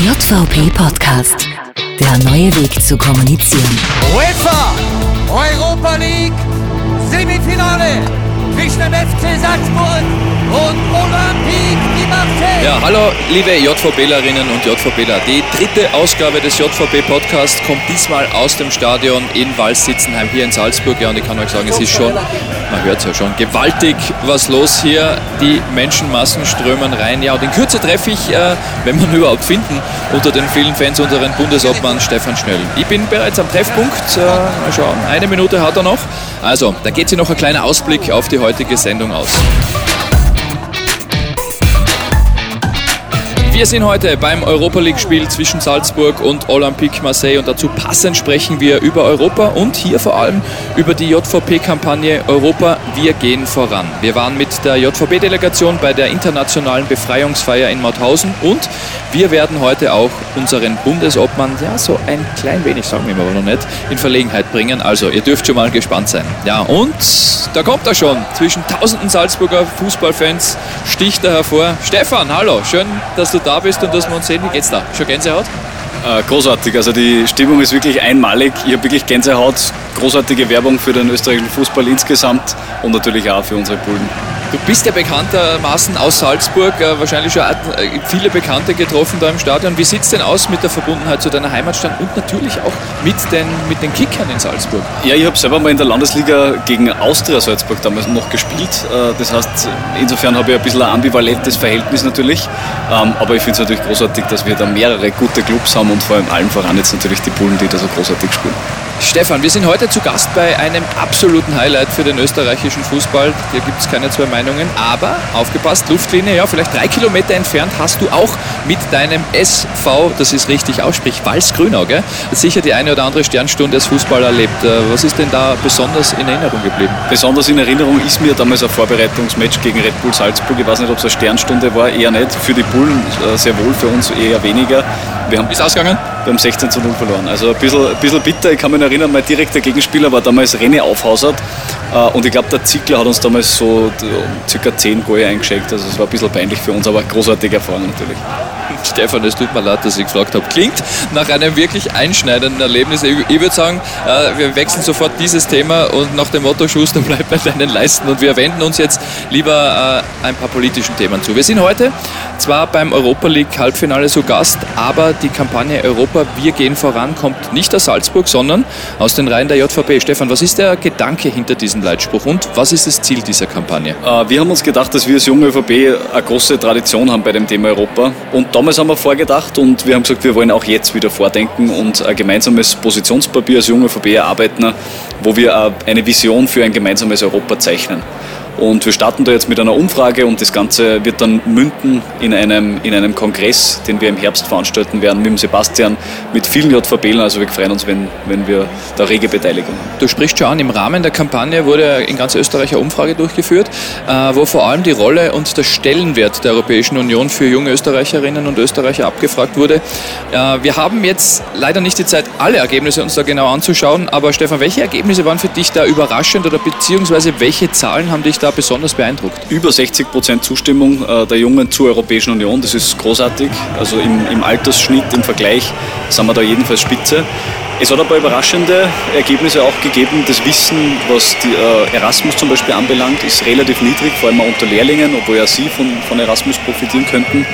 JVP Podcast. Der neue Weg zu kommunizieren. UEFA Europa League Semifinale zwischen dem FC Salzburg und Olympique de Marseille. Ja, hallo liebe JVBlerinnen und JVBler. Die dritte Ausgabe des JVB Podcasts kommt diesmal aus dem Stadion in Walsitzenheim hier in Salzburg. Ja, und ich kann euch sagen, es ist schon, man hört es ja schon, gewaltig was los hier. Die Menschenmassen strömen rein. Ja, und in Kürze treffe ich, äh, wenn man überhaupt finden, unter den vielen Fans unseren Bundesobmann Stefan Schnell. Ich bin bereits am Treffpunkt. Äh, mal schauen, eine Minute hat er noch. Also, da geht sich noch ein kleiner Ausblick auf die heutige Sendung aus. Wir sind heute beim Europa League-Spiel zwischen Salzburg und Olympique Marseille und dazu passend sprechen wir über Europa und hier vor allem über die JVP-Kampagne Europa, wir gehen voran. Wir waren mit der JVP-Delegation bei der internationalen Befreiungsfeier in Mauthausen und wir werden heute auch unseren Bundesobmann, ja so ein klein wenig, sagen wir aber noch nicht, in Verlegenheit bringen. Also ihr dürft schon mal gespannt sein. Ja und da kommt er schon. Zwischen tausenden Salzburger Fußballfans sticht er hervor. Stefan, hallo, schön, dass du da bist und dass wir uns sehen. Wie geht's da? Schon Gänsehaut? Äh, großartig, also die Stimmung ist wirklich einmalig. Ich habe wirklich Gänsehaut, großartige Werbung für den österreichischen Fußball insgesamt und natürlich auch für unsere Bullen. Du bist ja bekanntermaßen aus Salzburg, äh, wahrscheinlich schon äh, viele Bekannte getroffen da im Stadion. Wie sieht es denn aus mit der Verbundenheit zu deiner Heimatstadt und natürlich auch mit den, mit den Kickern in Salzburg? Ja, ich habe selber mal in der Landesliga gegen Austria Salzburg damals noch gespielt. Äh, das heißt, insofern habe ich ein bisschen ein ambivalentes Verhältnis natürlich. Ähm, aber ich finde es natürlich großartig, dass wir da mehrere gute Clubs haben und vor allem allen voran jetzt natürlich die Bullen, die da so großartig spielen. Stefan, wir sind heute zu Gast bei einem absoluten Highlight für den österreichischen Fußball. Hier gibt es keine zwei Meinungen, aber aufgepasst, Luftlinie, ja, vielleicht drei Kilometer entfernt hast du auch mit deinem SV, das ist richtig ausspricht, Walsgrünau, gell? Sicher die eine oder andere Sternstunde als Fußballer erlebt. Äh, was ist denn da besonders in Erinnerung geblieben? Besonders in Erinnerung ist mir damals ein Vorbereitungsmatch gegen Red Bull Salzburg. Ich weiß nicht, ob es eine Sternstunde war, eher nicht. Für die Bullen äh, sehr wohl, für uns eher weniger. Wir haben, ist ausgegangen? Wir haben 16 zu 0 verloren. Also ein bisschen, ein bisschen bitter. Ich kann mich erinnern, mein direkter Gegenspieler war damals René Aufhausert. Äh, und ich glaube, der Ziegler hat uns damals so circa 10 Goal eingeschenkt. Also es war ein bisschen peinlich für uns, aber großartige Erfahrung natürlich. Stefan, es tut mir leid, dass ich gefragt habe. Klingt nach einem wirklich einschneidenden Erlebnis. Ich, würde sagen, äh, wir wechseln sofort dieses Thema und nach dem Motto Schuster bleibt bei deinen Leisten und wir wenden uns jetzt lieber äh, ein paar politischen Themen zu. Wir sind heute zwar beim Europa League Halbfinale zu Gast, aber die Kampagne Europa, wir gehen voran, kommt nicht aus Salzburg, sondern aus den Reihen der JVP. Stefan, was ist der Gedanke hinter diesem Leitspruch und was ist das Ziel dieser Kampagne? Äh, wir haben uns gedacht, dass wir als junge ÖVP eine große Tradition haben bei dem Thema Europa und damals haben wir vorgedacht und wir haben gesagt, wir wollen auch jetzt wieder vordenken und ein gemeinsames Positionspapier als junge ÖVP erarbeiten, wo wir eine Vision für ein gemeinsames Europa zeichnen. Und wir starten da jetzt mit einer Umfrage und das Ganze wird dann münden in einem, in einem Kongress, den wir im Herbst veranstalten werden mit dem Sebastian, mit vielen JVBlern. Also wir freuen uns, wenn, wenn wir da rege Beteiligung haben. Du sprichst schon an, im Rahmen der Kampagne wurde in ganz Österreich eine Umfrage durchgeführt, äh, wo vor allem die Rolle und der Stellenwert der Europäischen Union für junge Österreicherinnen und Österreicher abgefragt wurde. Äh, wir haben jetzt leider nicht die Zeit, alle Ergebnisse uns da genau anzuschauen, aber Stefan, welche Ergebnisse waren für dich da überraschend oder beziehungsweise welche Zahlen haben dich da besonders beeindruckt? Über 60 Prozent Zustimmung äh, der Jungen zur Europäischen Union, das ist großartig. Also im, im Altersschnitt, im Vergleich sind wir da jedenfalls spitze. Es hat ein paar überraschende Ergebnisse auch gegeben. Das Wissen, was die äh, Erasmus zum Beispiel anbelangt, ist relativ niedrig, vor allem unter Lehrlingen, obwohl ja sie von, von Erasmus profitieren könnten.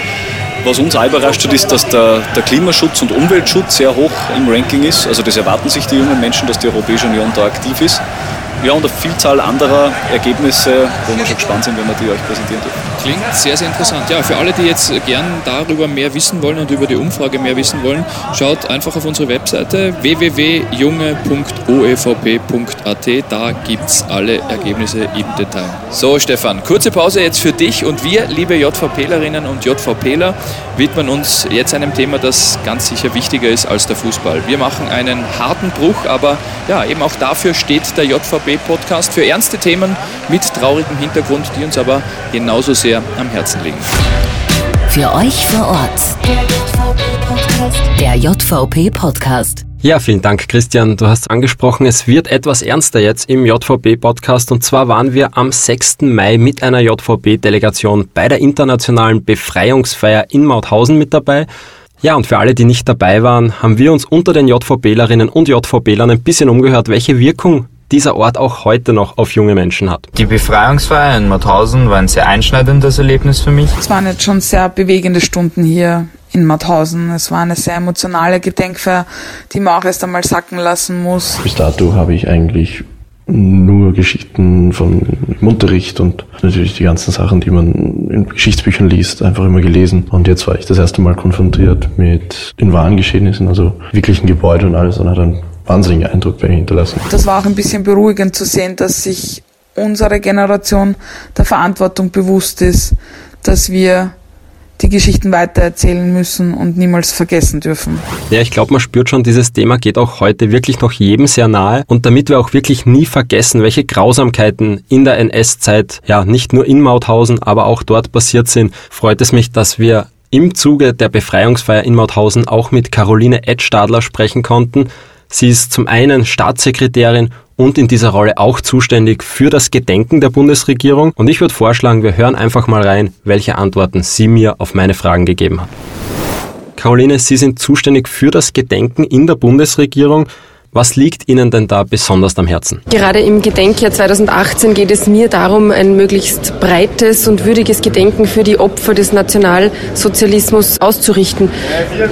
Was uns auch überrascht hat, ist, dass der, der, Klimaschutz und Umweltschutz sehr hoch im Ranking ist. Also das erwarten sich die jungen Menschen, dass die Europäische Union da aktiv ist ja, und eine Vielzahl anderer Ergebnisse, wo wir schon gespannt sind, wenn wir die euch präsentieren dürfen. Klingt sehr, sehr interessant. Ja, für alle, die jetzt gern darüber mehr wissen wollen und über die Umfrage mehr wissen wollen, schaut einfach auf unsere Webseite www.junge.oevp.at. Da gibt es alle Ergebnisse im Detail. So, Stefan, kurze Pause jetzt für dich und wir, liebe JVPlerinnen und JVPler, widmen uns jetzt einem Thema, das ganz sicher wichtiger ist als der Fußball. Wir machen einen harten Bruch, aber ja, eben auch dafür steht der JVP-Podcast für ernste Themen mit traurigem Hintergrund, die uns aber genauso sehr am Herzen liegen. Für euch vor Ort. Der JVP-Podcast. Ja, vielen Dank, Christian. Du hast angesprochen, es wird etwas ernster jetzt im JVB-Podcast. Und zwar waren wir am 6. Mai mit einer JVB-Delegation bei der internationalen Befreiungsfeier in Mauthausen mit dabei. Ja, und für alle, die nicht dabei waren, haben wir uns unter den JVBlerinnen und JVBlern ein bisschen umgehört, welche Wirkung dieser Ort auch heute noch auf junge Menschen hat. Die Befreiungsfeier in Mauthausen war ein sehr einschneidendes Erlebnis für mich. Es waren jetzt schon sehr bewegende Stunden hier in Mauthausen. Es war eine sehr emotionale Gedenkfeier, die man auch erst einmal sacken lassen muss. Bis dato habe ich eigentlich nur Geschichten von im Unterricht und natürlich die ganzen Sachen, die man in Geschichtsbüchern liest, einfach immer gelesen. Und jetzt war ich das erste Mal konfrontiert mit den wahren Geschehnissen, also wirklichen Gebäude und alles und hat einen wahnsinnigen Eindruck bei mir hinterlassen. Das war auch ein bisschen beruhigend zu sehen, dass sich unsere Generation der Verantwortung bewusst ist, dass wir die Geschichten weitererzählen müssen und niemals vergessen dürfen. Ja, ich glaube, man spürt schon, dieses Thema geht auch heute wirklich noch jedem sehr nahe. Und damit wir auch wirklich nie vergessen, welche Grausamkeiten in der NS-Zeit, ja, nicht nur in Mauthausen, aber auch dort passiert sind, freut es mich, dass wir im Zuge der Befreiungsfeier in Mauthausen auch mit Caroline Edstadler sprechen konnten. Sie ist zum einen Staatssekretärin und in dieser Rolle auch zuständig für das Gedenken der Bundesregierung. Und ich würde vorschlagen, wir hören einfach mal rein, welche Antworten sie mir auf meine Fragen gegeben hat. Caroline, Sie sind zuständig für das Gedenken in der Bundesregierung. Was liegt Ihnen denn da besonders am Herzen? Gerade im Gedenkjahr 2018 geht es mir darum, ein möglichst breites und würdiges Gedenken für die Opfer des Nationalsozialismus auszurichten.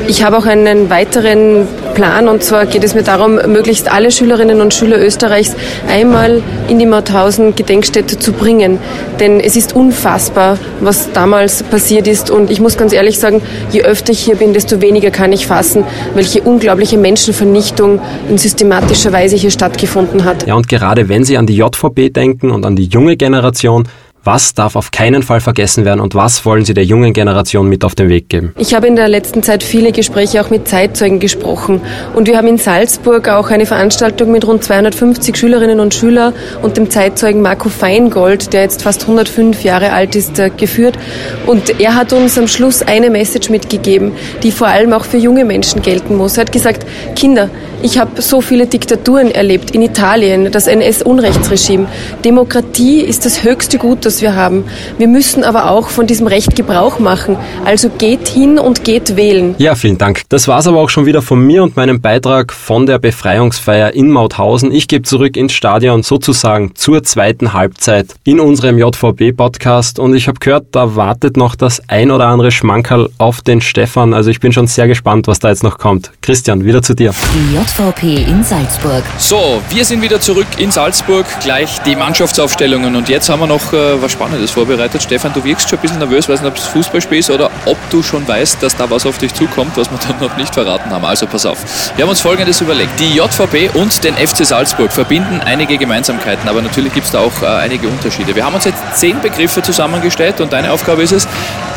Ich habe auch einen weiteren Plan und zwar geht es mir darum, möglichst alle Schülerinnen und Schüler Österreichs einmal in die Mauthausen Gedenkstätte zu bringen. Denn es ist unfassbar, was damals passiert ist und ich muss ganz ehrlich sagen, je öfter ich hier bin, desto weniger kann ich fassen, welche unglaubliche Menschenvernichtung in systematischer Weise hier stattgefunden hat. Ja, und gerade wenn Sie an die JVB denken und an die junge Generation, was darf auf keinen Fall vergessen werden und was wollen Sie der jungen Generation mit auf den Weg geben? Ich habe in der letzten Zeit viele Gespräche auch mit Zeitzeugen gesprochen und wir haben in Salzburg auch eine Veranstaltung mit rund 250 Schülerinnen und Schülern und dem Zeitzeugen Marco Feingold, der jetzt fast 105 Jahre alt ist, äh, geführt und er hat uns am Schluss eine Message mitgegeben, die vor allem auch für junge Menschen gelten muss. Er hat gesagt, Kinder, ich habe so viele Diktaturen erlebt in Italien, das NS-Unrechtsregime. Demokratie ist das höchste Gut, das wir haben. Wir müssen aber auch von diesem Recht Gebrauch machen. Also geht hin und geht wählen. Ja, vielen Dank. Das war's aber auch schon wieder von mir und meinem Beitrag von der Befreiungsfeier in Mauthausen. Ich gebe zurück ins Stadion sozusagen zur zweiten Halbzeit in unserem JVB-Podcast und ich habe gehört, da wartet noch das ein oder andere Schmankerl auf den Stefan. Also ich bin schon sehr gespannt, was da jetzt noch kommt. Christian, wieder zu dir. Die JVP in Salzburg. So, wir sind wieder zurück in Salzburg. Gleich die Mannschaftsaufstellungen. Und jetzt haben wir noch äh, was Spannendes vorbereitet. Stefan, du wirkst schon ein bisschen nervös, weiß nicht, ob es Fußballspiel ist oder ob du schon weißt, dass da was auf dich zukommt, was wir dann noch nicht verraten haben. Also pass auf. Wir haben uns Folgendes überlegt. Die JVP und den FC Salzburg verbinden einige Gemeinsamkeiten, aber natürlich gibt es da auch äh, einige Unterschiede. Wir haben uns jetzt zehn Begriffe zusammengestellt und deine Aufgabe ist es,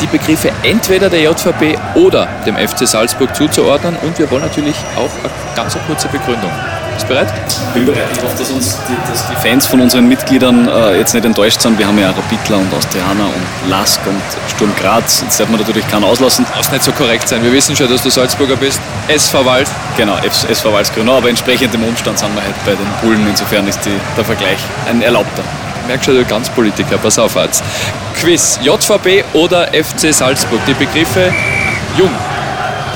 die Begriffe entweder der JVP oder dem FC Salzburg zuzuordnen und wir wollen natürlich auch eine ganz eine kurze Begründung. Bist du bereit? Ich bin bereit. Ich hoffe, dass, uns die, dass die Fans von unseren Mitgliedern äh, jetzt nicht enttäuscht sind. Wir haben ja Rapidler und Austrianer und Lask und Sturm Graz. Jetzt darf man natürlich keinen auslassen. Muss nicht so korrekt sein. Wir wissen schon, dass du Salzburger bist. SV Wald. Genau, SV Walsgrünau. Aber entsprechend dem Umstand sind wir halt bei den Bullen. Insofern ist die, der Vergleich ein erlaubter. Merkst schon, du ganz Politiker. Pass auf jetzt. Quiz. JVB oder FC Salzburg? Die Begriffe jung.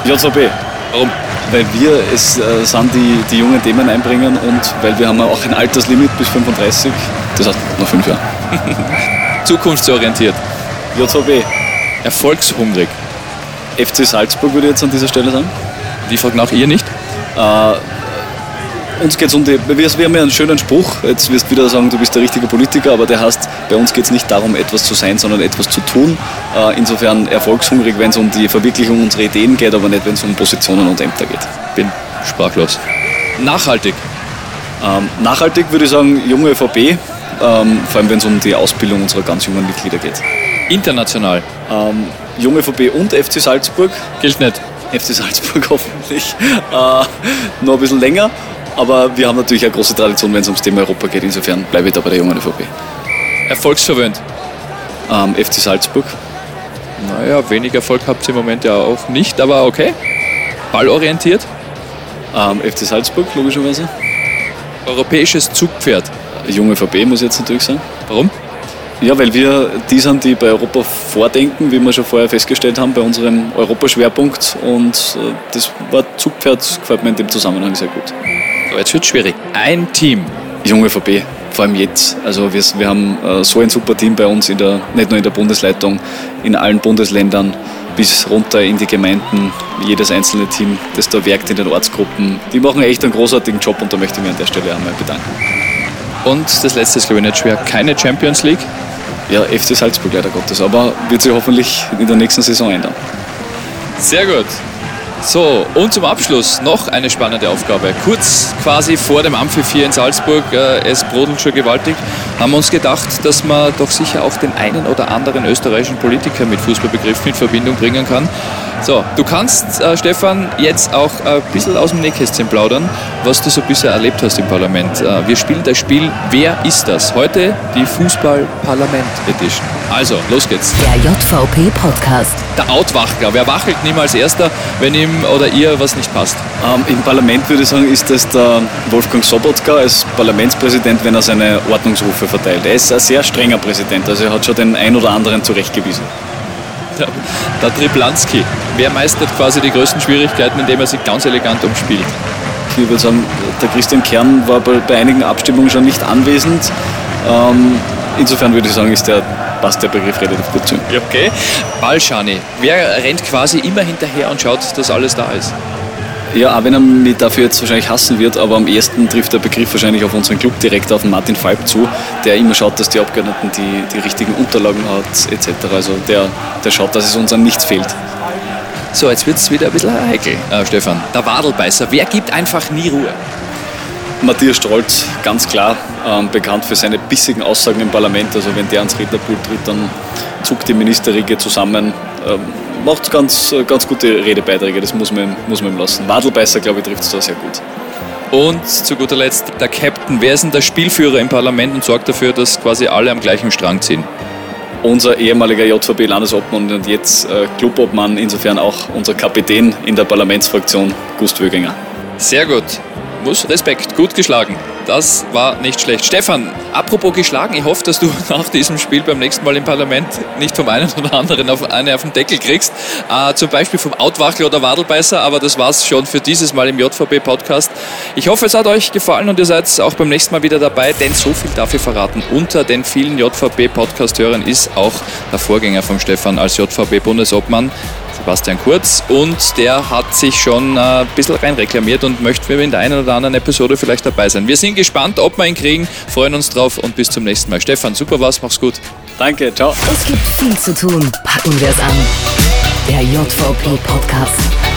JVB. Warum? Weil wir es äh, sind, die, die jungen Themen einbringen und weil wir haben auch ein Alterslimit bis 35. Das heißt noch fünf Jahre. Zukunftsorientiert. JVB. Erfolgshungrig. FC Salzburg würde ich jetzt an dieser Stelle sagen. Die fragt nach ihr nicht. Äh, uns geht es um die. Wir, haben ja einen schönen Spruch. Jetzt wirst du wieder sagen, du bist der richtige Politiker, aber der heißt, bei uns geht es nicht darum, etwas zu sein, sondern etwas zu tun. Äh, insofern erfolgshungrig, wenn es um die Verwirklichung unserer Ideen geht, aber nicht, wenn es um Positionen und Ämter geht. Bin sprachlos. Nachhaltig. Ähm, nachhaltig würde ich sagen, junge ÖVP, ähm, vor allem wenn es um die Ausbildung unserer ganz jungen Mitglieder geht. International. Ähm, junge ÖVP und FC Salzburg. Gilt nicht. FC Salzburg hoffentlich äh, noch ein bisschen länger. Aber wir haben natürlich eine große Tradition, wenn es ums Thema Europa geht. Insofern bleibe ich da bei der jungen ÖVP. Erfolgsverwöhnt. Ähm, FC Salzburg. Naja, wenig Erfolg habt ihr im Moment ja auch nicht, aber okay. Ballorientiert. Ähm, FC Salzburg, logischerweise. Europäisches Zugpferd. Junge ÖVP muss ich jetzt natürlich sagen. Warum? Ja, weil wir die sind, die bei Europa vordenken, wie wir schon vorher festgestellt haben, bei unserem Europaschwerpunkt. Und äh, das war Zugpferd, gefällt mir in dem Zusammenhang sehr gut. So, jetzt wird es schwierig. Ein Team. Junge VB, vor allem jetzt. Also wir, wir haben äh, so ein super Team bei uns, in der, nicht nur in der Bundesleitung, in allen Bundesländern bis runter in die Gemeinden, jedes einzelne Team, das da werkt in den Ortsgruppen. Die machen echt einen großartigen Job und da möchte ich mich an der Stelle einmal bedanken. Und das letzte ist, glaube ich, nicht schwer. Keine Champions League. Ja, FC Salzburg leider Gottes, aber wird sich hoffentlich in der nächsten Saison ändern. Sehr gut. So, und zum Abschluss noch eine spannende Aufgabe. Kurz quasi vor dem Amphi 4 in Salzburg, äh, es brodelt schon gewaltig, haben wir uns gedacht, dass man doch sicher auch den einen oder anderen österreichischen Politiker mit Fußballbegriffen in Verbindung bringen kann. So, du kannst, äh, Stefan, jetzt auch ein bisschen aus dem Nähkästchen plaudern, was du so bisher erlebt hast im Parlament. Äh, wir spielen das Spiel Wer ist das? Heute die Fußball-Parlament Edition. Also, los geht's. Der JVP-Podcast. Der Outwachtler. Wer wachelt niemals Erster, wenn ihm oder ihr was nicht passt? Ähm, Im Parlament würde ich sagen, ist das der Wolfgang Sobotka als Parlamentspräsident, wenn er seine Ordnungsrufe verteilt. Er ist ein sehr strenger Präsident, also er hat schon den ein oder anderen zurechtgewiesen. Der, der Triplanski. Wer meistert quasi die größten Schwierigkeiten, indem er sich ganz elegant umspielt? Ich würde sagen, der Christian Kern war bei, bei einigen Abstimmungen schon nicht anwesend. Ähm, insofern würde ich sagen, ist der, passt der Begriff relativ gut zu okay. Ballschani. Wer rennt quasi immer hinterher und schaut, dass alles da ist? Ja, auch wenn er mich dafür jetzt wahrscheinlich hassen wird, aber am ersten trifft der Begriff wahrscheinlich auf unseren Clubdirektor, auf den Martin Falk zu, der immer schaut, dass die Abgeordneten die, die richtigen Unterlagen hat, etc. Also der, der schaut, dass es uns an nichts fehlt. So, jetzt wird es wieder ein bisschen heikel, äh, Stefan. Der Wadelbeißer. Wer gibt einfach nie Ruhe? Matthias Strolz, ganz klar, ähm, bekannt für seine bissigen Aussagen im Parlament. Also wenn der ans Rednerpult tritt, dann zuckt die Ministerriege zusammen. Ähm, macht ganz, ganz gute Redebeiträge, das muss man, muss man ihm lassen. Wadelbeißer, glaube ich, trifft es da sehr gut. Und zu guter Letzt der Captain. Wer ist denn der Spielführer im Parlament und sorgt dafür, dass quasi alle am gleichen Strang ziehen? Unser ehemaliger JVB-Landesobmann und jetzt äh, Clubobmann, insofern auch unser Kapitän in der Parlamentsfraktion, Gust Wöginger. Sehr gut. Muss Respekt, gut geschlagen. Das war nicht schlecht. Stefan, apropos geschlagen, ich hoffe, dass du nach diesem Spiel beim nächsten Mal im Parlament nicht vom einen oder anderen auf eine auf den Deckel kriegst. Äh, zum Beispiel vom Outwachel oder Wadelbeißer, aber das war's schon für dieses Mal im JVB-Podcast. Ich hoffe, es hat euch gefallen und ihr seid auch beim nächsten Mal wieder dabei, denn so viel darf ich verraten. Unter den vielen JVB-Podcast-Hörern ist auch der Vorgänger von Stefan als JVB-Bundesobmann. Sebastian Kurz und der hat sich schon ein bisschen reinreklamiert und möchte in der einen oder anderen Episode vielleicht dabei sein. Wir sind gespannt, ob wir ihn kriegen, freuen uns drauf und bis zum nächsten Mal. Stefan, super was, mach's gut. Danke, ciao. Es gibt viel zu tun. Packen wir es an. Der JVP Podcast.